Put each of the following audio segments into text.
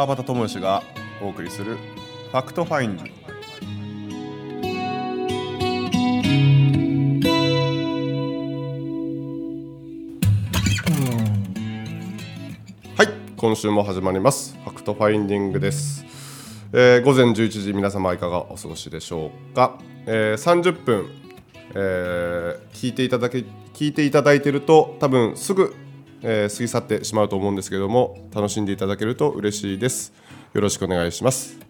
川端知義がお送りする Fact Findiはい今週も始まります。 Fact Finding です、えー午前11時皆様いかがお過ごしでしょうか、えー30分、えー聞いていただけ聞いていただいていると多分すぐ、えー過ぎ去ってしまうと思うんですけども楽しんでいただけると嬉しいです。よろしくお願いします。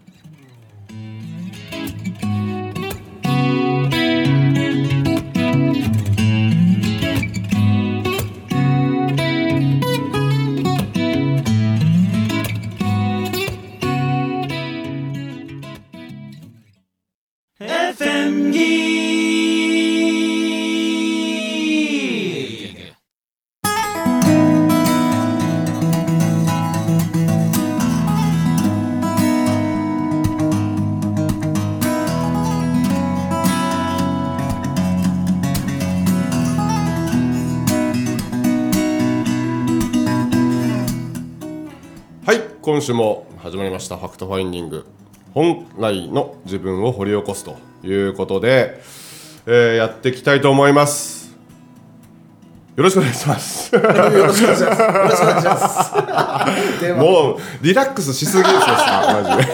今週も始まりましたファクトファインディング。本来の自分を掘り起こすということで、えーやっていきたいと思います。よろしくお願いします。よろしくお願いします。よろしくお願いします。もうリラックスしすぎですよマジで。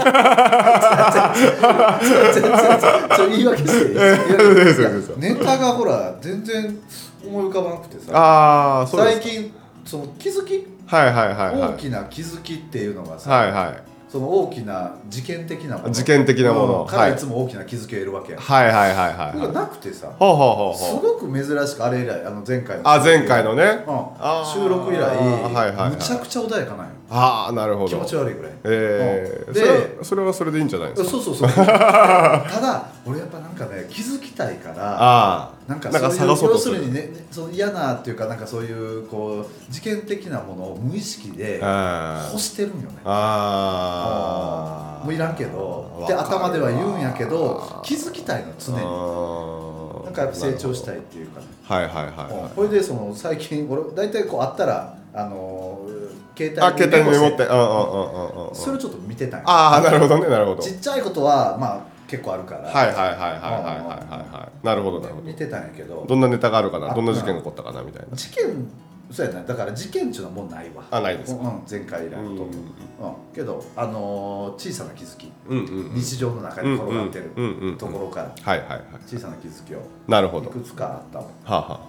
言い訳してネタがほら全然思い浮かばなくてさ。最近その気づき、はいはいはいはい。大きな気づきっていうのがさ、はいはい。その大きな事件的なもの。事件的なもの。うんからはい。いつも大きな気づきを得るわけ。や。はいはいはいはいはい。がなくてさ、ほうほうほうすほう。ごく珍しくあれ以来あの前回のあ前回のね。うん。収録以来、はいはいはい。むちゃくちゃ穏やかなんよ。ああなるほど。気持ち悪いぐらい。えー、うん。それはでそれはそれでいいんじゃないですか？そうそうそう ただ俺やっぱなんかね気づきたいからああなんかそういう要するにねねその嫌なっていうかなんかそういうこう事件的なものを無意識であ欲してるんよね。あもういらんけど。わで頭では言うんやけど気づきたいの常に。になんかやっぱ成長したいっていうかねはいはいはい、これでその最近俺大体こうあったらあの携帯にメモってうんうんうんうんそれをちょっと見てたああなるほどねなるほど。ちっちゃいことはまあ結構あるから。はいはいはいはいはいはいはいなるほどなるほど。見てたんやけど。どんなネタがあるかなどんな事件が起こったかなみたいな。事件そうやな。だから事件っていうのはもうないわ。あないですか。うん、前回以来うんのと、うん。けど、あのー小さな気づき、うんうん日常の中に転がってるうんうんうんうんところから。はいはいはい。小さな気づきをなるほど。いくつかあったわ、はあ、はあは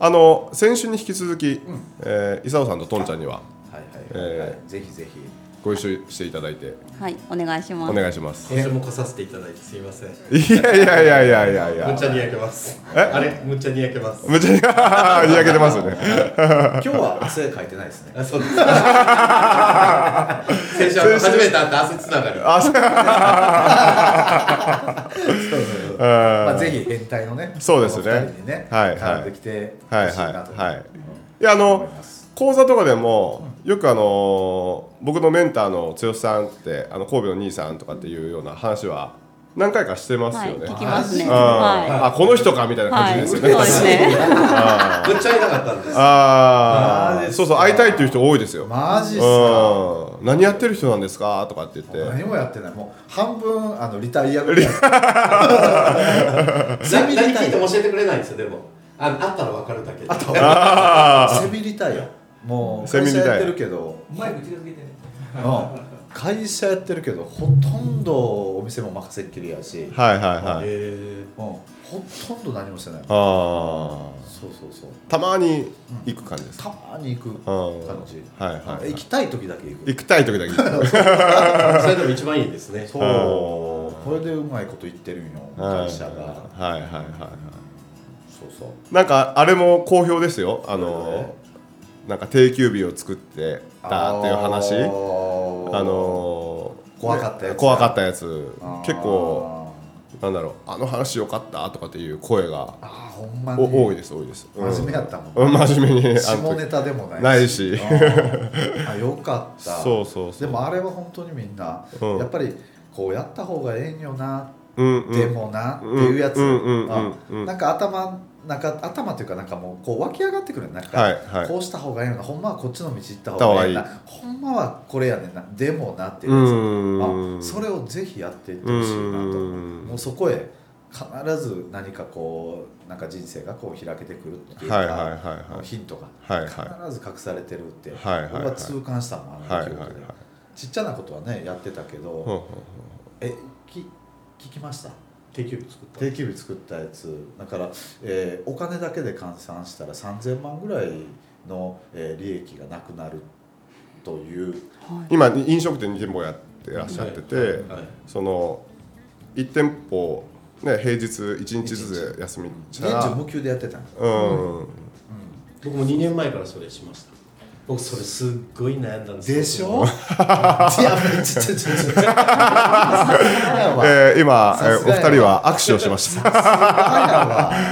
あ、あの先週に引き続き、ん。えー、伊佐さんととんちゃんには。はいはいはい、はい。えぜひぜひご一緒していただいて。はい、お願いします。お願いします。今週も来させていただいてすいません。いやいやいやいやいや。いやむっちゃにやけます。え？あれ？むっちゃにやけます。むちゃににやけてますね。今日は汗書いてないですね。あそうです。先週あの初めて会った汗つながり。あそう。まあ、ぜひ変態のねそうですね。はいはい。絡んできてはいはいはい。いやあ思の講座とかでもよくあの僕のメンターの剛さんってあの神戸の兄さんとかっていうような話は何回かしてますはい、よね、聞きますね。あこの人かみたいない。はい、感じですよね、そうですね。あむっちゃいなかったんです。あー。マジっすか。そうそう会いたいっていう人多いですよ、マジっすか。うん。何やってる人なんですかとかって言って。何もやってない。もう半分あのリタイアぐらいな。何聞 いても教えてくれないんですよでも。ああったらわかるだけ。で。あとセミリタイアもう会社やってるけど。マイク近づけてね。うん。会社やってるけどほとんどお店も任せっきりやし、はいはいはい。えうん、ほとんど何もしてないあそうそうそう。あたまに行く感じです。たまに行くうん。感じ、はいはいはい。行きたい時だけ行く。行きたい時だけ行く。ー それでも一番いいですね。そう。う。んこれでうまいこと言ってるんよ会社が。はいはいはいはい。そうそう。なんかあれも好評ですよ。あのなんか定休日を作ってたっていう話。ああの怖かったやつ怖かったやつ。結構なんだろう。あの話よかったとかっていう声があーほんまにお多いです多いです、うん。真面目やったもん、うん真面目に。下ネタでもないないし。あよかった。そうそうそう。でもあれは本当にみんな、うん。やっぱりこうやった方がええんよなっうんうん。でもなっていうやつ、うんうんなんか頭なんか頭っていうかなんかもうこう湧き上がってくるなんか、はいはい。こうした方がいいよなほんまはこっちの道行った方がいいな。ほんまはこれやねんな。でもなっていうやつ、それをぜひやっていってほしいなと。うん。もうそこへ必ず何かこうなんか人生がこう開けてくるっていうか、はいはいはいはい。ヒントが必ず隠されてるって、はいはいはい。僕は痛感したもんあのはいはいはい出来事でちっちゃなことはねやってたけど、えき聞きました？定休日作った。定休日作ったやつ。だから、えーお金だけで換算したら3000万ぐらいの、えー利益がなくなるという。今飲食店2店舗やってらっしゃってて、はい。はい。その1店舗ね平日1日ずつ休みしたら。年中無給でやってたの。うん。僕も2年前からそれしました僕それすっごい悩んだんですよ。でしょ？いやめっちゃちょえー今、えーお二人は握手をしました。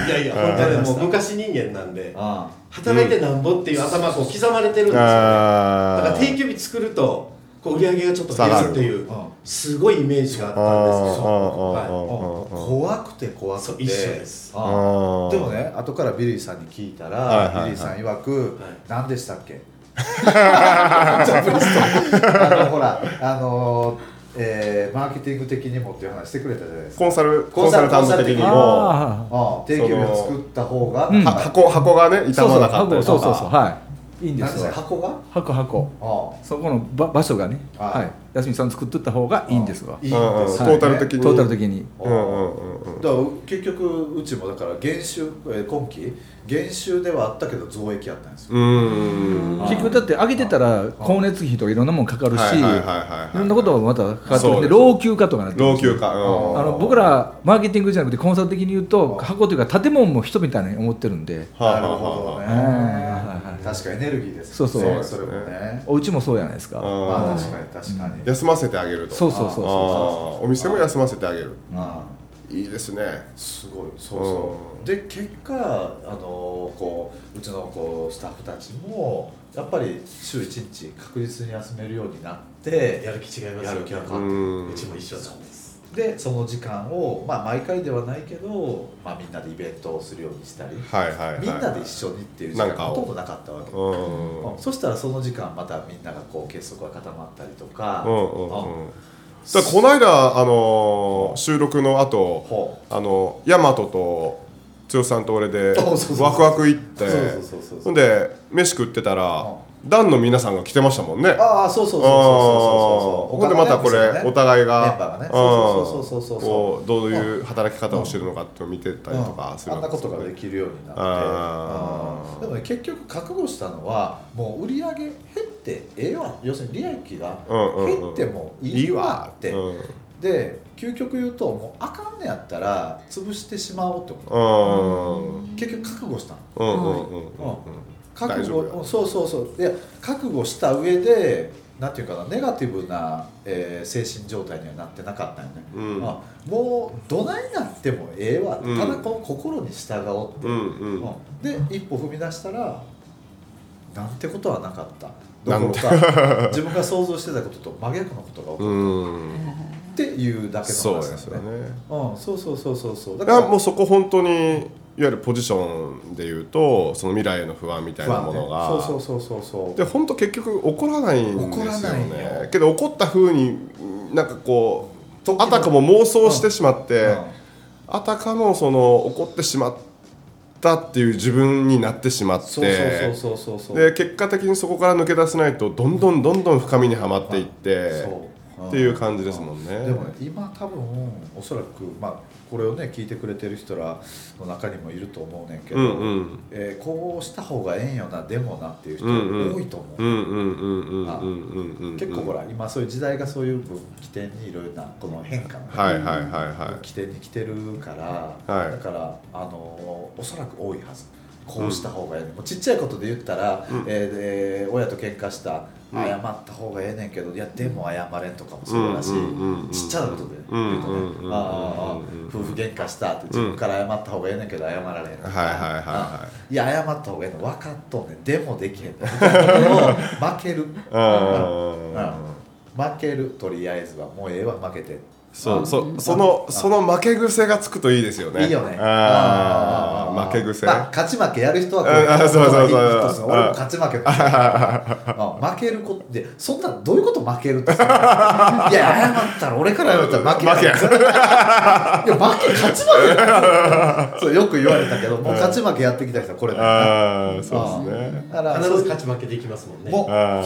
いやいや本当にもう昔人間なんであ働いてなんぼっていう頭がこう刻まれてるんですよね。だからあ定休日作るとこう売り上げがちょっと減るっていうすごいイメージがあったんですけどはい。あ怖くて怖くて。そう一緒です。ああーでもね後からビリーさんに聞いたら、はいはいはい。ビリーさん曰く、はい。何でしたっけ？あのほらあのえーマーケティング的にもっていう話してくれたじゃないですか。コンサルココンサルタント的にも。ああ定休日を作った方が、うん。は箱箱がねあ傷そうそうまなかったり箱そうとかそうそうはいいいんですすよか箱が？箱箱。あそこの場場所がね。あはい。休みさん作っとった方がいいんですわ。いいんですトータル的に？トータル的に。あうんうんうんうん。だから結局うちもだから減収、えー今期減収ではあったけど増益あったんですよ、結局だって上げてたら光熱費とかいろんなもんかかるしいはいはいはいはい。ろんなことがまたかかってそうです。るんで老朽化とかなってるんですよ。老朽化。うんあの僕らマーケティングじゃなくてコンサル的に言うとあ箱というか建物も人みたいに思ってるんで。はあなるはあ。はあほどね、はいはいはい確かエネルギーですそうそう。ねそれもね。お家もそうじゃないですか。あまあ確かに確かに、休ませてあげると。そうそうそうあそー。お店も休ませてあげる。あい。いですね。すごい。そうそう。で結果あのこううちのこうスタッフたちもやっぱり週1日確実に休めるようになってやる気違いますやる気が変わうってん。うちも一緒なんですでその時間を、まあ、毎回ではないけど、まあ、みんなでイベントをするようにしたり、はいはいはいみんなで一緒にっていう時間ほとんどなかったわけ、うんうんうん。そしたらその時間またみんながこう結束が固まったりとか、うんうんうん。だこの間あのー収録の後ほあのヤマトと剛さんと俺でワクワク行ってそうそうそうそうほんで飯食ってたらうダンの皆さんが来てましたもんね。ああそうそうそうそうそうそうほんでまたこれお互いがそうそうそうそうそうどういう働き方をしてるのかって見てたりとかするあんなことができるようになって。でもね結局覚悟したのはもう売り上げ減ってええわ。要するに利益が減ってもいいわって、うん。で究極言うともうあかんねやったら潰してしまおうって思うん。うん。う結局覚悟したの。うんうんうんうん覚悟そうそうそう。で覚悟した上でなんていうかなネガティブな、えー精神状態にはなってなかったよね、うん。あもうどないなってもええわ。うん。ただこの心に従おうって、うんうん。うん。で一歩踏み出したらなんてことはなかった。どころか 自分が想像してたことと真逆のことが起こうるん。っていうだけの話ですよね。うん、そうそうそうそうそう。だいやもうそこ本当にいわゆるポジションでいうとその未来への不安みたいなものが、ね。そうそうそうそうそう。で本当結局起こらないんですよ起こらないねよ。けど起こった風になんかこうあたかも妄想してしまって、うん。あたかもその起こってしまったっていう自分になってしまってそうそうそうそうそう。で結果的にそこから抜け出せないとどんどんどんどん深みにはまっていってそうっていう感じですもんね。でもね今多分おそらくまあこれをね聞いてくれてる人らの中にもいると思うねんけど、うんうん。えーこうした方がええんよなでもなっていう人多いと思う、結構ほら今そういう時代がそういう分起点にいろいろなこの変化のねはいはいはいはい。起点に来てるから、はい。だからあのおそらく多いはず。こうした方がええねんもうちっちゃいことで言ったら、うん。えーで親と喧嘩したうん謝った方がええねんけどいやでも謝れんとかもそうだし、ちっちゃなことでうん言うとねああ夫婦喧嘩したって自分から謝った方がええねんけど謝られへんとかはいはいはいはい。や謝った方がええの分かっとんねん。でもできへん。みたいなところを負けるうん。負ける。とりあえずはもうええわ負けてそうそうそのその負け癖がつくといいですよね。いいよね。ああー。負け癖、まあ、勝ち負けやる人はこああそうそうそう。ヒットする俺も勝ち負け。負けることでそんなどういうこと負けるってさ。いや謝ったら俺から謝ったら負け 負けいや負け勝ち負けだそうよく言われたけどもう勝ち負けやってきた人はこれだよああそうですね。だから必ずそう勝ち負けできますもんね。もうああ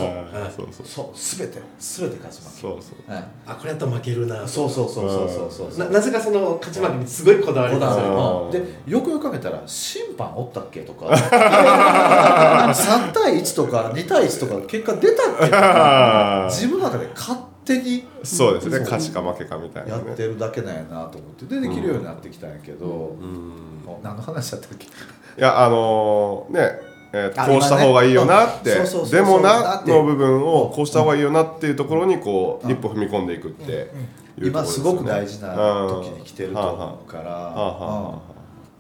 そそうそう。そうすべてすべて勝ち負そうそう。け、はい、あこれやったら負けるなそうそうそうそうそうそうななぜかその勝ち負けにすごいこだわりこだますよ。ねわり。でよくよく考えたら審判おったっけとか。3対1とか2対1とか結果出たっけとか。自分の中で勝手にそうですね。そう勝ちか負けかみたいなやねってるだけなんやなと思って。でできるようになってきたんやけど、うん何の話だったっけいやあのーねえーあこうした方がいいよなって、今ねでもなの部分をこうした方がいいよなっていうところにこう、うん。一歩踏み込んでいくっていうところ今ですごく大事な時に来てると思うから、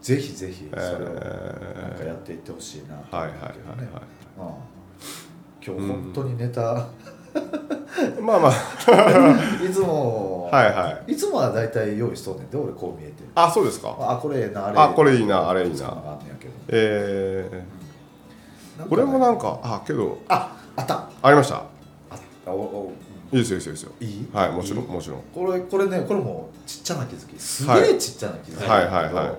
ぜひぜひそれをえー。なんかやっていってほしいなと思うけどね今日本当にネタ、い まあまあ。いつも、はいはい。いつもは大体用意しとんねんで俺こう見えてる。あそうですか。あこれええなあれ。あこれいいなあれいいな。あんねやけど。えー、なんかねこれもなんかあけど。ああった。ありました？あおおいいですよいいですよいいですよ。いい？はいもちろんいい？もちろん。これこれねこれもちっちゃな気づき。すげはえちっちゃな気づきはいはいはい。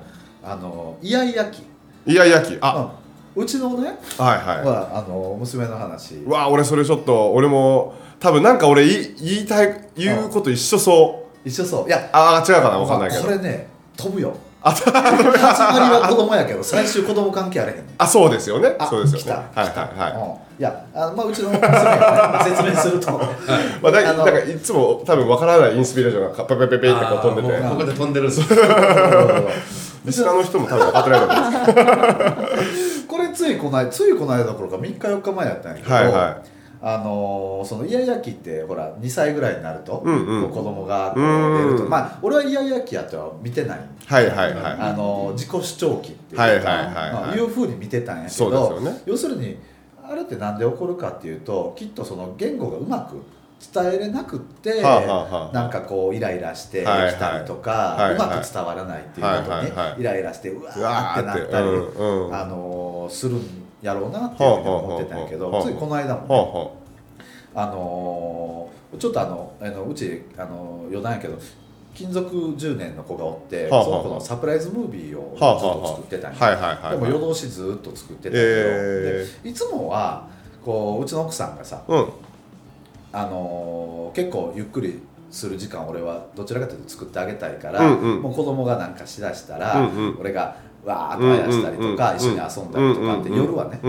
あのイヤイヤ期。イヤイヤ期。あ、うん、うちのねはいはい。はあの娘の話。うわ俺それちょっと俺も多分なんか俺言い言いたい言うこと一緒そう。一緒そう。いや。ああ違うかなわかんないけど。これね飛ぶよ始まりは子供やけど 最終子供関係あれへんねんあそうですよね。あそうですよ。来た。ねはい来た。はい。はいうん。いやあのまあうちの娘がね説明すると。まあ、だあのなんかいつも多分わからないインスピレーションがペペペペってこう飛んでて。ここで飛んでるんです。リスナーの人も多分分かってないと思う。んですこれついこの間ついこの間どころか3日4日前やったんやけど、はいはあのーそのイヤイヤ期ってほら2歳ぐらいになると、うんうん。子供が出るとまあ俺はイヤイヤ期やっては見てない、はいはいはいあのー自己主張期っていうか、はいはいはいはい。まあいうふうに見てたんやけどね。要するにあれってなんで起こるかっていうときっとその言語がうまく伝えれなくって、はあはあはあ。なんかこうイライラしてきたりとか、はいはい。うまく伝わらないっていうことに、はいはいはいイライラしてうわーってなーったり、うんうん。あのーするんやろうなっていうふうに思ってたんやけど、ついこの間もね、あのーちょっとあのあのうちあの余談やけど勤続10年の子がおって、はあはあその子のサプライズムービーをうずっと作ってたんや、はいはいはいでも夜通しずっと作ってたけど、えでいつもはこううちの奥さんがさ、うん。あのー結構ゆっくりする時間俺はどちらかというと作ってあげたいから、うんうん。もう子供がなんかしだしたら、うんうん。俺がわーっとあやしたりとか、一緒に遊んだりとかって、夜はね、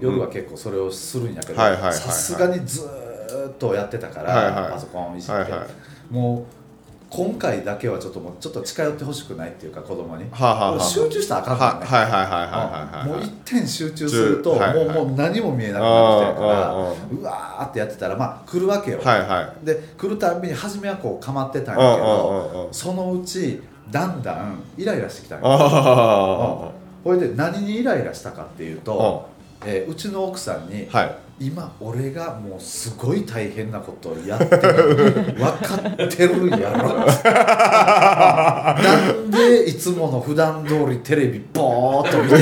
夜は結構それをするんやけどさすがにずーっとやってたから、パソコンをいじって、もう今回だけはちょっともうちょっと近寄ってほしくないっていうか子供に、はあはあ集中したらあかんのね、もう一点集中すると、はいはいもうもう何も見えなくなってきてるから、うわーってやってたらまあ来るわけよ、はいはいで来るたびに初めはこう構ってたんやけど、そのうちだんだんイライラしてきたこれで何にイライラしたかっていうあと、えーうちの奥さんに、はい。今俺がもうすごい大変なことをやってる分かってるやろ。なんでいつもの普段通りテレビボーっと見て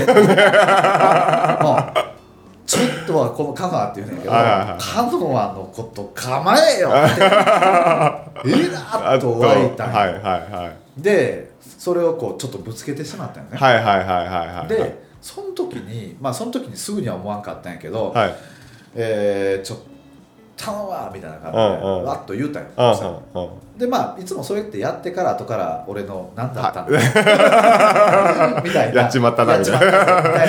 とはこの香川って言うねんけどはいはいはい。香川のこと構えよって。ええなと湧いたんよ。はいはいはい。でそれをこうちょっとぶつけてしまったよね、はいはいはいはいはい。でその時にまあその時にすぐには思わんかったんやけど、はい。えー、ちょっと頼むわみたいな感じでわっと言うたんよ、でまあいつもそうやってやってから後から俺の何だったんだ、みたいな。やっちまったなみたい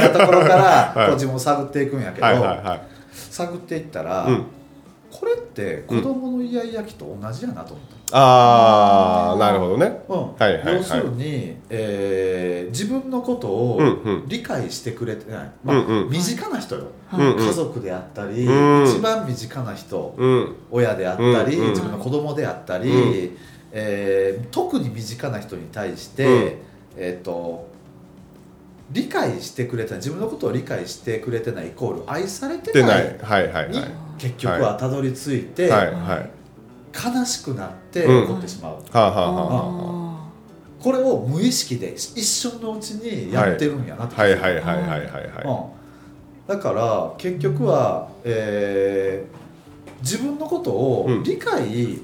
な。ところからはい。自分を探っていくんやけど、探っていったら、うん。これって子供のイヤイヤ期と同じやなと思った、ああなるほどね。うん。はいはいはい。要するに、えー自分のことを理解してくれてない、まあうんうん。身近な人よ、うんうん。家族であったり、うん一番身近な人、うん。親であったり、うん自分の子供であったり、うん。えー特に身近な人に対して、うん。えー、と理解してくれてない自分のことを理解してくれてないイコール愛されてでなないいはいはい。にはい結局はたどり着いて、はいはい悲しくなってうん。怒ってしまう、はあ、はあはあはこれを無意識で一瞬のうちにやってるんやなっはい。はい。はい。はい。はい。はい。うん、だから結局は、えー自分のことをうん。理解、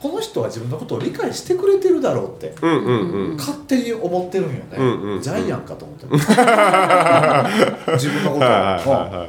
この人は自分のことを理解してくれてるだろうって。うんうんうん。勝手に思ってるんよね、うんうんジャイアンかと思ってる。自分のことを、はい。はい。はい。は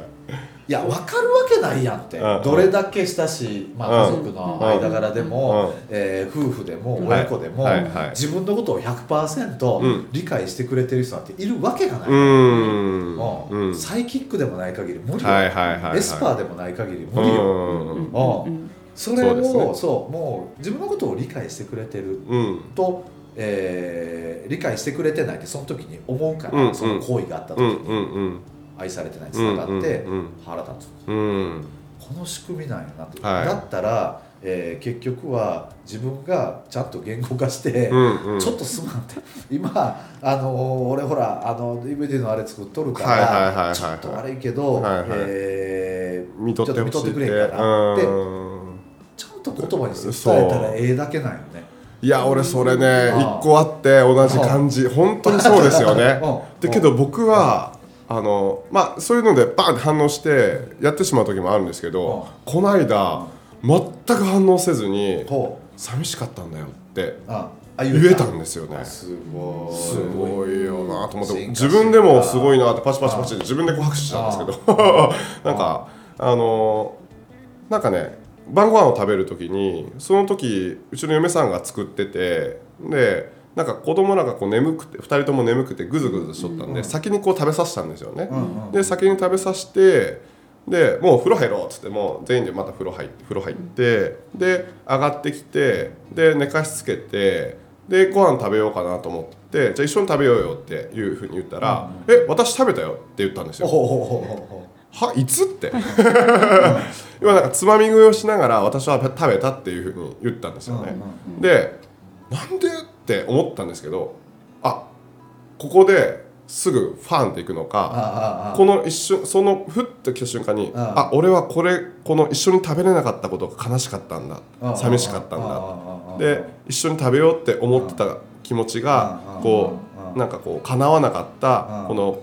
いいや分かるわけないやんって、うん。どれだけ親しい、まあ、うん。家族の間柄でも、うん。えー夫婦でもはい親子でも、はい。はい。自分のことを100%うん。理解してくれてる人なんているわけがない、うーん。うん。うん。サイキックでもない限り無理よ、はいはいはいはい。エスパーでもない限りう無理よ、ん。うん。それをね。そうもう自分のことを理解してくれてるうん。と、えー理解してくれてないってその時に思うから、うん。うん。その行為があった時に、うん。うん。うん愛されてないにつながって、腹立つうん。この仕組みなんやなと、はい。だったら、えー結局は自分がちゃんと言語化して、うんうん。ちょっとすまんって。今あの俺ほらあの DVD のあれ作っとるから、はいはいはいはいはい。ちょっと悪いけど、はいはい。えー見とってほしいちょっと見とってくれんかなってうん。ちゃんと言葉にして伝えたらええだけなんよね。いや俺それねうん。一個あって同じ感じ。本当にそうですよね。うん。だけど僕はあのまあそういうのでバーンって反応してやってしまう時もあるんですけどこの間全く反応せずにほ寂しかったんだよって言えた。んですよね。あすごい。すごいよなと思って自分でもすごいなってパチパチパチって自分でこう拍手したんですけど なんかあのなんかね晩ご飯を食べる時にその時うちの嫁さんが作っててでなんか子供らがこう眠くて2人とも眠くてぐずぐずしとったんで先にこう食べさせたんですよね。で先に食べさせてでもう風呂入ろうっつってもう全員でまた風呂入って風呂入ってで上がってきてで寝かしつけてでご飯食べようかなと思ってじゃあ一緒に食べようよっていうふうに言ったら「え私食べたよ」って言ったんですよ。はいつって 今なんかつまみ食いをしながら私は食べたっていうふうに言ったんですよね。でなんでって思ったんですけどあここですぐファンっていくのかこの一瞬そのふっと来た瞬間にああ。俺はこれこの一緒に食べれなかったことが悲しかったんだ寂しかったんだ。で一緒に食べようって思ってた気持ちがこうなんかこう叶わなかったあこの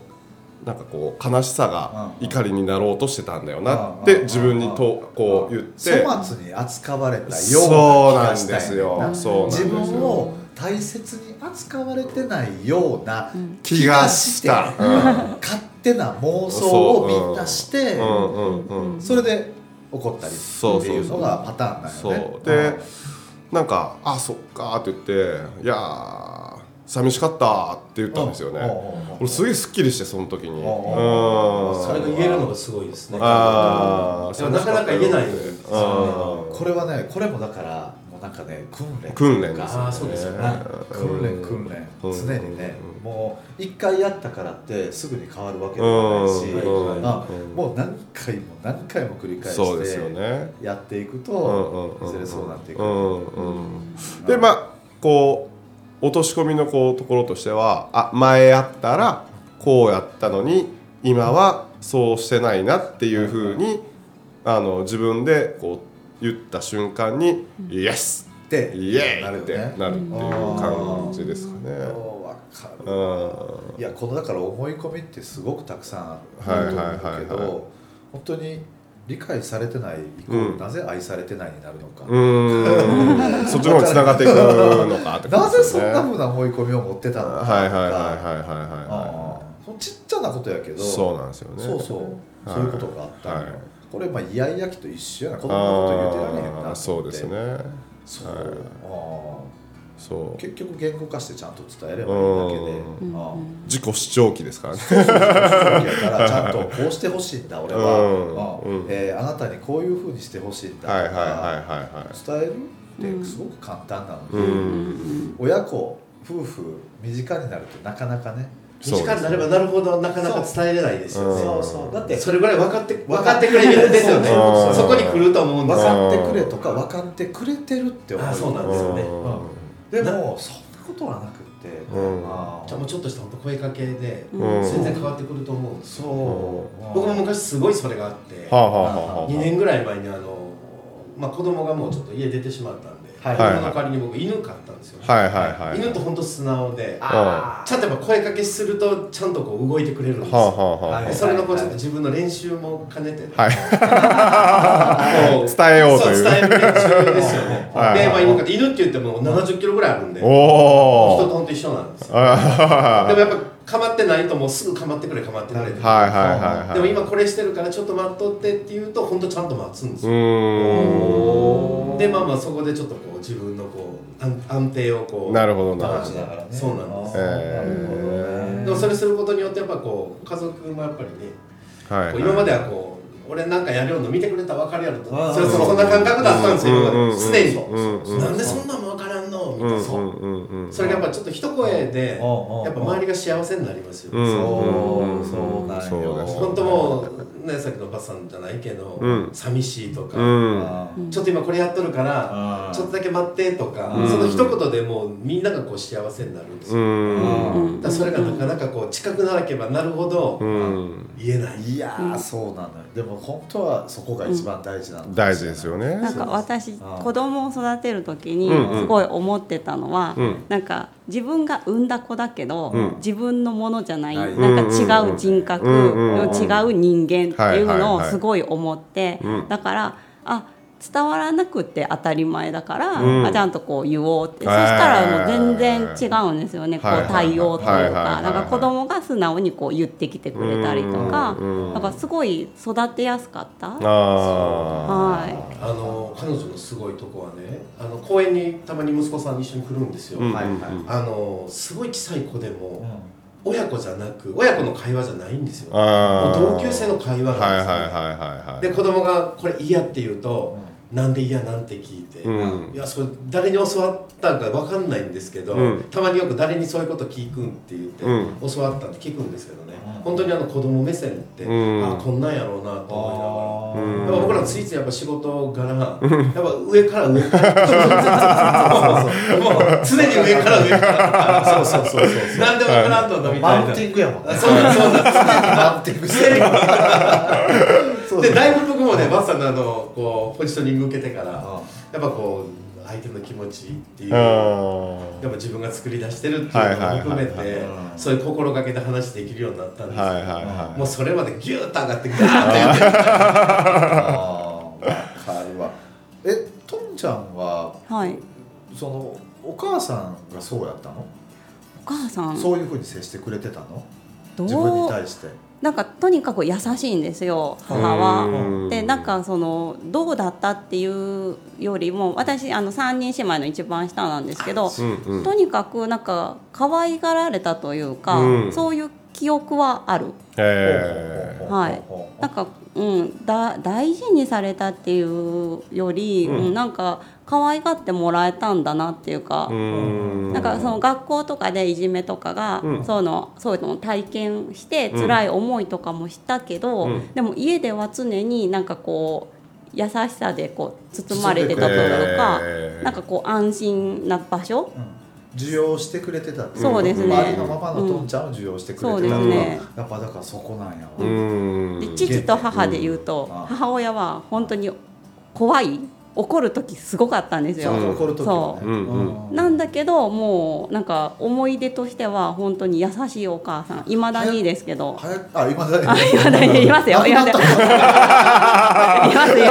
なんかこう悲しさがあ怒りになろうとしてたんだよなって自分にとこう言って。粗末に扱われたような気がしたですよんやそうなんです自よ分を大切に扱われてないような気がした。気がして勝手な妄想をみんなしてうん。うん。うん。それで怒ったりっていうのがパターンなんそよねうでなんか「あそっか」って言って「いやー寂しかった」って言ったんですよね。俺すげえすっきりしてその時に。うん。それが言えるのがすごいですね。なかなか言えない。ですよね。これはねこれもだからなんかね訓練訓練ですあーそうですよね。な訓練訓練。うん。常にねもう一回やったからってすぐに変わるわけではないしもう何回も何回も繰り返してね。やっていくうんといずれそうなっていくでまあこう落とし込みのこうところとしてはあ前やったらこうやったのに今はそうしてないなっていうふうにあの自分でこう言った瞬間に「イエス!」でイエーイ！ってなるっていう感じですかね。いやこのだから思い込みってすごくたくさんあはいると思うんだけはいはいはい。ど本当に理解されてないイコール、うん。なぜ愛されてないになるのか、うーん。そっちの方に繋がっていくのかってことなぜそんなふうな思い込みを持ってたのかはいはいはいはいはいちっちゃなことやけどいそうなんですよね。そうそう、はい。そういうことがあったはいこれまあイヤイヤ期と一緒やな。子供のこと言うてられへんなそうですね。そう、はい。あそう。あ結局言語化してちゃんと伝えればいいだけで、うん。ああ。自己主張期ですからね。そうそからちゃんとこうしてほしいんだ俺は、うん。うんうん。えーあなたにこういうふうにしてほしいんだ。とか、はいはいはいはい。はい伝えるってすごく簡単なのうで、ん。親子夫婦身近になるとなかなかね身近になればなるほどなかなか伝えれないですよね。そうそう。だってそれぐらい分かって分かってくれるんですよね。そこに来ると思うんですよ。分かってくれとか分かってくれてるって思う。あそうなんですよね。でもそんなことはなくって、うん。あじゃあもうちょっとした本当声かけでうん。全然変わってくると思うんですそう、僕も昔すごいそれがあってはあはあはあはあ2年ぐらい前にあのまあ、子供がもうちょっと家出てしまったんで、はい。の代わりに僕犬飼ったんですよ、はいはいはい。犬と本当素直であちゃんとやっぱ声かけするとちゃんとこう動いてくれるんですよ、はあはあはい。それのこうちょっと自分の練習も兼ねて、はい。伝えようという。そ伝える練習ですよね。はいで、まあ、犬か犬って言っても70キロぐらいあるんで人と本当一緒なんですよ。あでもやっぱかまってないともうすぐかまってくれかまってくれってはいはいはいはい。でも今これしてるからちょっと待っとってって言うと本当ちゃんと待つんですうよ、でまあまあそこでちょっとこう自分のこう安安定をこうなるほどな。る保ちほどながらね。そうなんです。えでもそれすることによってやっぱこう家族もやっぱりね、はいこう今まではこう俺なんかやるようの見てくれたら分かるやろと。それそそんな感覚だったんですよ、今まで。常に、なんでそんなんもんのみたいな、うんうんうん。それがやっぱちょっと一声でうんやっぱ周りが幸せになりますよ、うんそうそうなんよ。本当もうねさっきのバスさんじゃないけど、うん。寂しいとか、うん。あちょっと今これやっとるから、あちょっとだけ待ってとか、うん。その一言でもうみんながこう幸せになるんですうよ、ん。だからそれがなかなかこう近くならけばなるほどうん。言えない、いやーそうなのよ。でも本当はそこが一番大事なんだ大事ですよね。なんか私子供を育てる時にうんうん。すごい思ってたのは、うん。なんか自分が産んだ子だけど、うん。自分のものじゃない、はい。なんか違う人格、違う人間っていうのをすごい思って、うん。だからあ伝わらなくて当たり前だから、うん。あちゃんとこう言おうって、はいそしたらもう全然違うんですよね、こうはいはい対応というかだから子供が素直にこう言ってきてくれたりとか、うんうんだからすごい育てやすかった。あはい。あの彼女のすごいとこはねあの公園にたまに息子さん一緒に来るんですよ、うんはいはいあのすごい小さい子でも、うん親子じゃなく親子の会話じゃないんですよ。同級生の会話はいなんですよ、はいはいはいはい。で子供がこれ嫌って言うと、なんで嫌なんて聞いて、うん。いやそれ誰に教わったか分かんないんですけど、うん。たまによく誰にそういうこと聞くんって言って、う教わったって聞くんですけどね、うん本当にあの子供目線って、うん。あこんなんやろうなと思いながら。うん。やっぱ僕らついついやっぱ仕事柄、やっぱ上から上。からもう常に上から上から。そうそうそうそう何でもからんとのみたいなマウンティングやもん。ねそうそうなんマウンティングしてる。そうでだいぶ僕もねバッサのあのこうポジショニング受けてからあやっぱこう相手の気持ちっていうあやーっぱ自分が作り出してるっていうのも含めてそういう心がけで話できるようになったんですよ、はいはいはもうそれまでギューッと上がってガーッとやってあるわ。えとんちゃんははいそのお母さんがそうやったの、お母さん。そういうふうに接してくれてたの？自分に対してなんかとにかく優しいんですよ母うん。は。でなんかそのどうだったっていうよりも私あの3人姉妹の一番下なんですけど、うんうん。とにかくなんか可愛がられたというか、うん。そういう記憶はある。えー。はい。なんか、うん、だ大事にされたっていうより、うん。うんなんか可愛がってもらえたんだなっていうか、うん。なんかその学校とかでいじめとかが、うん。そういうのそういうのを体験して辛い思いとかもしたけど、うん。でも家では常になんかこう優しさでこう包まれてたというか、えーなんかこう安心な場所、うん。受容してくれてたってそうですね。周りのママのとんちゃんを受容してくれてたそうですのは、ね。やっぱだからそこなんやわ、うん。で父と母で言うと、うん。母親は本当に怖い怒る時すごかったんですよ。そう怒る時はね。そう。うんうん。なんだけどもうなんか思い出としては本当に優しいお母さん。いまだにですけど。あ今だあいまだにいますよ。いますよいますいます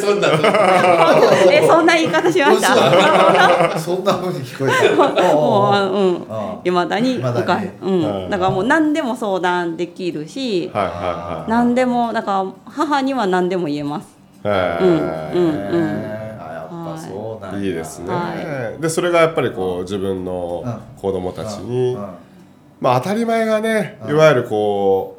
そんな えそんな言い方しました？そんな風に聞こえた。もううん。あいまだに。お母さん。うはいん。だからもう何でも相談できるしはいはいはい。何でもだから母には何でも言えます。えー。うんうんへーあやっぱそうなんや。いいですね、はでそれがやっぱりこう自分の子供たちに、うん。うん。まあ当たり前がねうん。いわゆるこ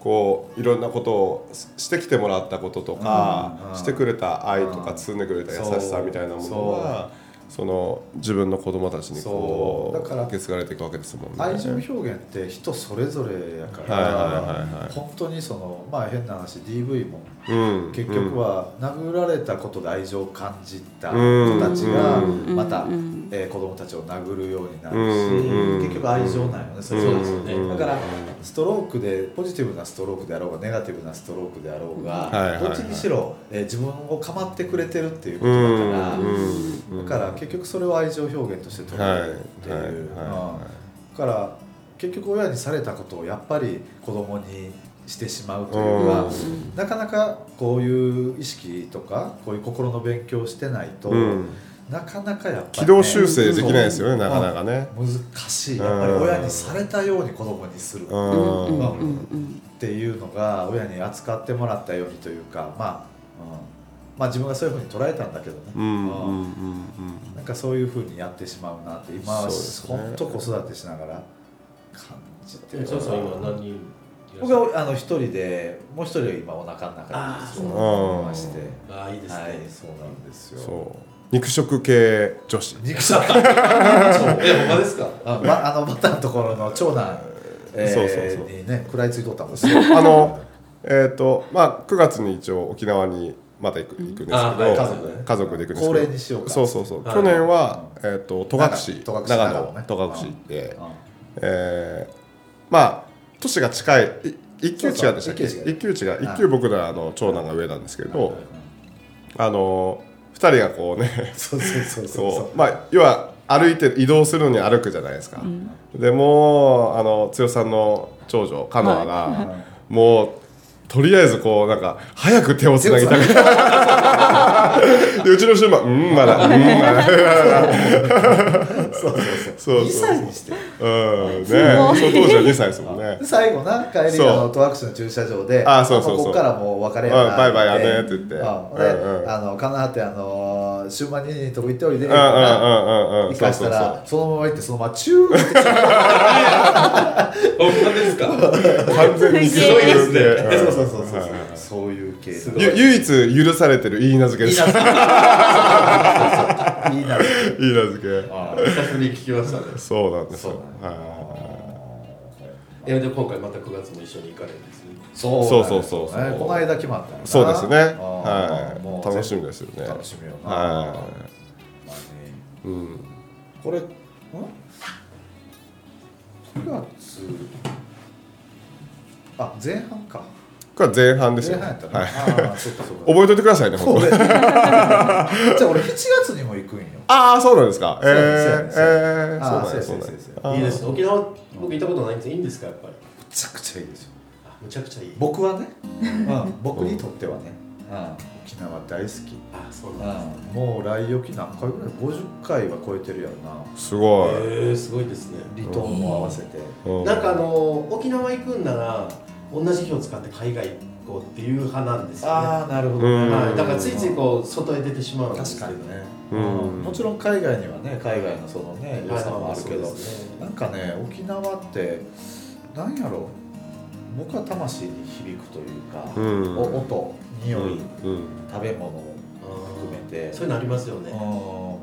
うこういろんなことをししてきてもらったこととか、うん。してくれた愛とかうん。包んでくれた優しさみたいなものはその自分の子供たちにこそう。だからう受け継がれていくわけですもんね。愛情表現って人それぞれやから、はいはい本当にそのまあ変な話 DV もうん、結局は殴られたことで愛情を感じたうん子たちがうん。またうんえー子供たちを殴るようになるし、うんうん。結局愛情なんよねそれそうですよねだからストロークでポジティブなストロークであろうがネガティブなストロークであろうが、どっちにしろ、えー自分を構ってくれてるっていうこうとんだから、うん。だから結局それを愛情表現として捉えるっていう、から結局親にされたことをやっぱり子供にしてしまうというか、うん。なかなかこういう意識とかこういう心の勉強をしてないと、うんなかなかやっぱり、ね、軌道修正できないですよねなかなかね。難しい。やっぱり親にされたように子供にする。っうん。うん。うん。うん。ていうのが親に扱ってもらったようにというかまあ、うんまあ自分がそういうふうに捉えたんだけどね、うんうんうんうん。なんかそういうふうにやってしまうなって今は本当子育てしながら感じてる。さん今何僕はあの一人でもう一人は今お腹の中にそううんいまして。ああいいですね、はいそうなんですよ。肉食系女子。肉食えほんまですか？あ,、ま、あのバターのところの長男、えーそうそうそう。にね食らいついとったんですよ。あのえっ、とまあ9月に一応沖縄にまた行く行くんですけど、あはい家族で家族で行くんですけど。恒例にしようか。そうそうそう、はい去年は、えっ、と戸隠。戸隠長長野戸隠行って、うん。えーまあ都市が近い。い一級地がでしたっけ？一級地がはい一級僕らあの長男が上なんですけど、あの二人がこうねそうそうそうそう。まあ要は歩いて移動するのに歩くじゃないですか、でもうあの剛さんの長女カノアが、もうとりあえずこうなんか早く手をつなぎたくて でうちのシューマンうんまだ。うんまだ。そうそうそう。そう2歳にして。うん。ね。その当時は2歳ですもんね。で最後な帰りそうあの戸隠の駐車場であそうそうそう。ここからもう別れやなうんバイバイやねって言って。あのかなってあのシューマニにとこ行っておいでうんうんうんうんうん。行かしたらそのまま行ってそのままチューって。ですか？完全にすごいですねうん。そうそうそうそうそう。いう系唯一許されてる言い名付けですいいな。いいな。言い名付けあ久しぶりに聞きましたねそうな。んですよはいやで今回また9月も一緒に行かれるんですね。そうそうそうそうそう。ねこの間決まったそうですね。あはい。ーもう楽しみですよね。楽しみよな。はまあね。いうん。これん？9月。あ前半か。これは前半ですよ。前半やったね、はい。ああそうかそうか。覚えといてくださいね本当 じゃあ俺7月にも行くんよ。ああそうなんですか。えーえーそうなんですいいです。沖縄僕行ったことないんですいいんですかやっぱり？むちゃくちゃいいですよ。あむちゃくちゃいい。僕はね、うん、僕にとってはね、うん、沖縄大好き、あそうなんですうん、もう来沖何回ぐらい？50回は超えてるやろな。すごい。へえすごいですね。離島も合わせて、うん。なんかあの沖縄行くんなら同じ日を使って海外行こうっていう派なんですよね。ああなるほど、うん。はい、だからついついこう外へ出てしまうんですけど確かにね、うん。うん。もちろん海外にはね海外のそのね良はい。さもあるけど、ね。なんかね沖縄ってなんやろ僕は魂に響くというか、うん。お音匂い、うん。食べ物を含めて、そういうのありますよね。うん。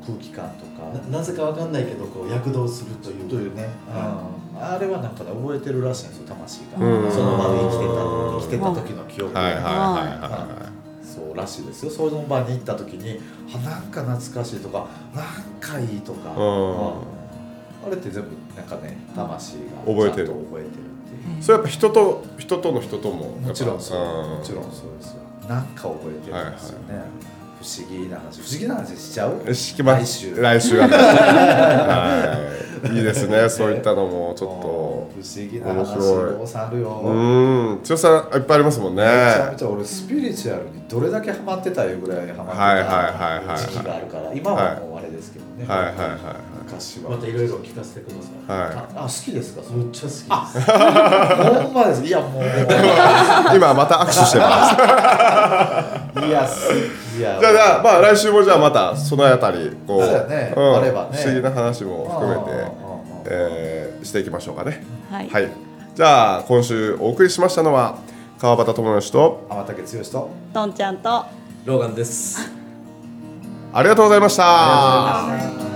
空気感とか。ななぜかわかんないけどこう躍動するという。というね、うんあれはなんかね覚えてるらしいんですよ魂が、うん。その場で生きてた生きてた時の記憶が、はいはいはいはそうらしいですよ。その場に行った時にあなんか懐かしいとかなんかいいとか、うん。あれって全部なんかね魂が覚えてる。ちゃんと覚えてるっていう。いそれやっぱ人と人との人とももちろんそう、ん。もちろんそうですよ。なんか覚えてるんですよね、不思議な話。不思議な話しちゃう？しきま来週。来週は はい。いいですね。そういったのもちょっ不と思議な話るよ、うん。強さいっぱいありますもんね。めちゃめちゃ俺スピリチュアルにどれだけハマってたいうぐらいハマってたはいはいはいはい時期があるから今はもうあれですけどね、はいはいはい昔は、またいろいろ聞かせてください。はあ好きですか？それむっちゃ好き。ですほんまですいやもう。い 今また握手してます。いや好きや。じゃあじゃあまあ来週もじゃあまたそのあたりこうそうやね。んあればね。不思議な話も含めてえーしていきましょうかね。はい。はい。じゃあ今週お送りしましたのは川端智之と天竹剛ととんちゃんとローガンです。ありがとうございました。ありがとうございました